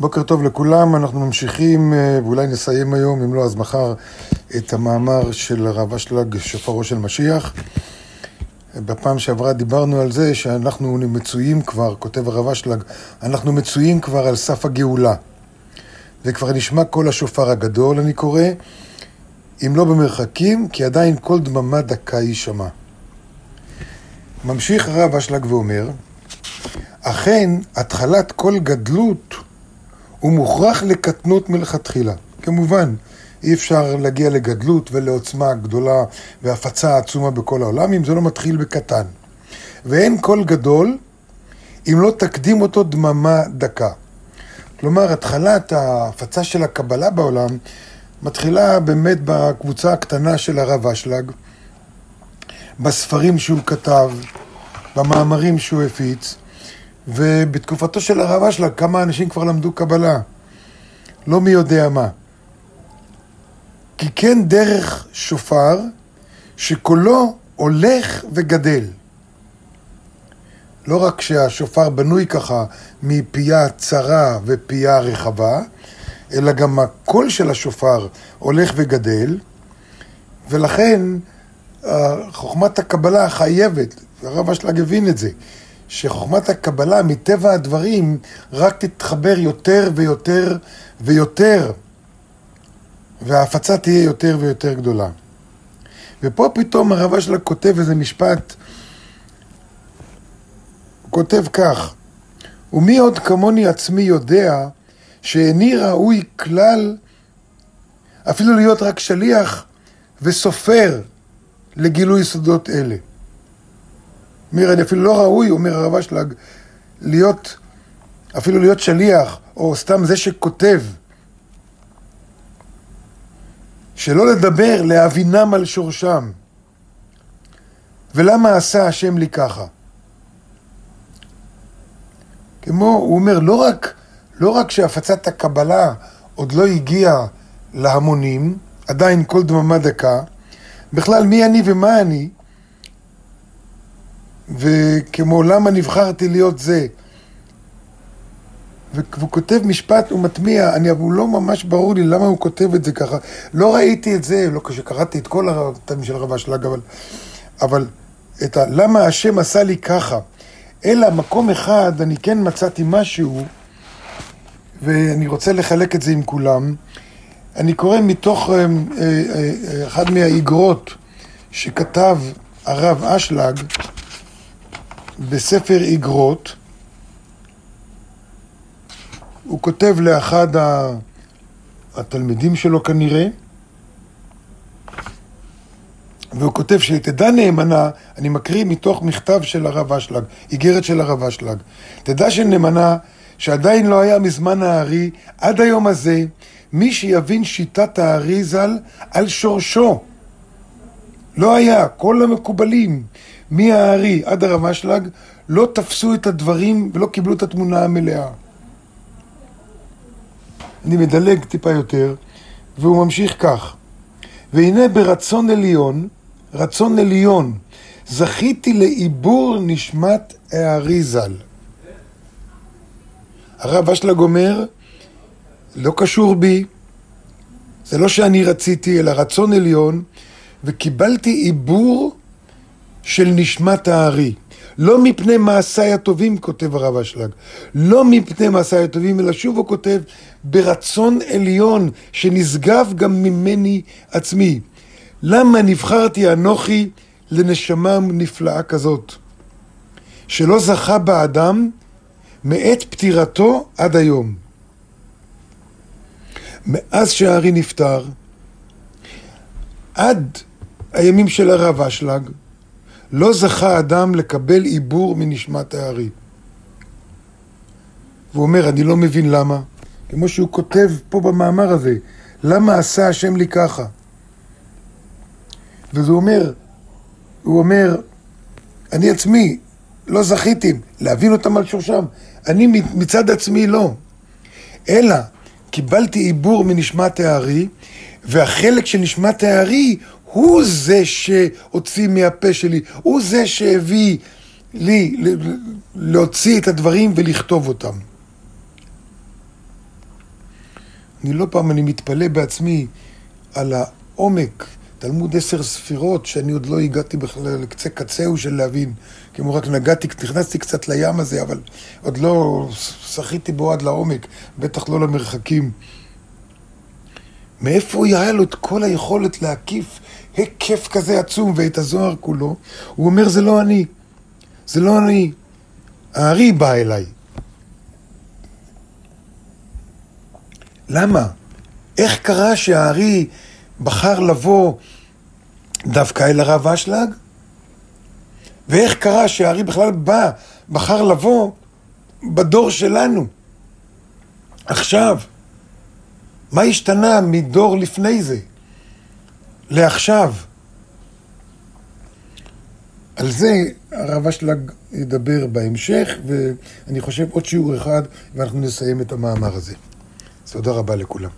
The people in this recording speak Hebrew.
בוקר טוב לכולם, אנחנו ממשיכים, אה, ואולי נסיים היום, אם לא אז מחר, את המאמר של הרב אשלג, שופרו של משיח. בפעם שעברה דיברנו על זה שאנחנו מצויים כבר, כותב הרב אשלג, אנחנו מצויים כבר על סף הגאולה. וכבר נשמע קול השופר הגדול, אני קורא, אם לא במרחקים, כי עדיין כל דממה דקה יישמע. ממשיך הרב אשלג ואומר, אכן, התחלת כל גדלות הוא מוכרח לקטנות מלכתחילה. כמובן, אי אפשר להגיע לגדלות ולעוצמה גדולה והפצה עצומה בכל העולם אם זה לא מתחיל בקטן. ואין קול גדול אם לא תקדים אותו דממה דקה. כלומר, התחלת ההפצה של הקבלה בעולם מתחילה באמת בקבוצה הקטנה של הרב אשלג, בספרים שהוא כתב, במאמרים שהוא הפיץ, ובתקופתו של הרב אשלג כמה אנשים כבר למדו קבלה. לא מי יודע מה. כי כן דרך שופר שקולו הולך וגדל. לא רק שהשופר בנוי ככה מפייה צרה ופייה רחבה, אלא גם הקול של השופר הולך וגדל, ולכן חוכמת הקבלה חייבת, הרב אשלג הבין את זה, שחוכמת הקבלה מטבע הדברים רק תתחבר יותר ויותר ויותר, וההפצה תהיה יותר ויותר גדולה. ופה פתאום הרב אשלג כותב איזה משפט, הוא כותב כך: ומי עוד כמוני עצמי יודע שאיני ראוי כלל אפילו להיות רק שליח וסופר לגילוי סודות אלה. אומר, אני אפילו לא ראוי, אומר הרב אשלג, להיות, אפילו להיות שליח, או סתם זה שכותב. שלא לדבר, להבינם על שורשם. ולמה עשה השם לי ככה? כמו, הוא אומר, לא רק, לא רק שהפצת הקבלה עוד לא הגיעה להמונים, עדיין כל דממה דקה, בכלל מי אני ומה אני, וכמו למה נבחרתי להיות זה. והוא כותב משפט, הוא מטמיע, אני, הוא לא ממש ברור לי למה הוא כותב את זה ככה. לא ראיתי את זה, לא כשקראתי את כל הרבים של הרב אשלג, אבל, אבל את ה... למה השם עשה לי ככה? אלא מקום אחד, אני כן מצאתי משהו, ואני רוצה לחלק את זה עם כולם. אני קורא מתוך אה, אה, אה, אחד מהאיגרות שכתב הרב אשלג, בספר איגרות, הוא כותב לאחד התלמידים שלו כנראה, והוא כותב שתדע נאמנה, אני מקריא מתוך מכתב של הרב אשלג, איגרת של הרב אשלג, תדע שנאמנה שעדיין לא היה מזמן הארי, עד היום הזה, מי שיבין שיטת הארי ז"ל על שורשו. לא היה, כל המקובלים, מהארי עד הרב אשלג, לא תפסו את הדברים ולא קיבלו את התמונה המלאה. אני מדלג טיפה יותר, והוא ממשיך כך: והנה ברצון עליון, רצון עליון, זכיתי לעיבור נשמת הארי ז"ל. הרב אשלג אומר, לא קשור בי, זה לא שאני רציתי, אלא רצון עליון, וקיבלתי עיבור של נשמת הארי. לא מפני מעשיי הטובים, כותב הרב אשלג, לא מפני מעשיי הטובים, אלא שוב הוא כותב, ברצון עליון שנשגב גם ממני עצמי. למה נבחרתי אנוכי לנשמה נפלאה כזאת, שלא זכה באדם מעת פטירתו עד היום. מאז שהארי נפטר, עד הימים של הרב אשלג, לא זכה אדם לקבל עיבור מנשמת הארי. והוא אומר, אני לא מבין למה. כמו שהוא כותב פה במאמר הזה, למה עשה השם לי ככה? וזה אומר, הוא אומר, אני עצמי לא זכיתי להבין אותם על שורשם. אני מצד עצמי לא. אלא קיבלתי עיבור מנשמת הארי, והחלק של נשמת הארי הוא זה שהוציא מהפה שלי, הוא זה שהביא לי להוציא את הדברים ולכתוב אותם. אני לא פעם, אני מתפלא בעצמי על העומק, תלמוד עשר ספירות, שאני עוד לא הגעתי בכלל לקצה קצהו של להבין. כמו רק נגעתי, נכנסתי קצת לים הזה, אבל עוד לא שחיתי בו עד לעומק, בטח לא למרחקים. מאיפה היה לו את כל היכולת להקיף היקף כזה עצום ואת הזוהר כולו? הוא אומר, זה לא אני. זה לא אני. הארי בא אליי. למה? איך קרה שהארי בחר לבוא דווקא אל הרב אשלג? ואיך קרה שהארי בכלל בא, בחר לבוא בדור שלנו? עכשיו. מה השתנה מדור לפני זה לעכשיו? על זה הרב אשלג ידבר בהמשך, ואני חושב עוד שיעור אחד, ואנחנו נסיים את המאמר הזה. תודה רבה לכולם.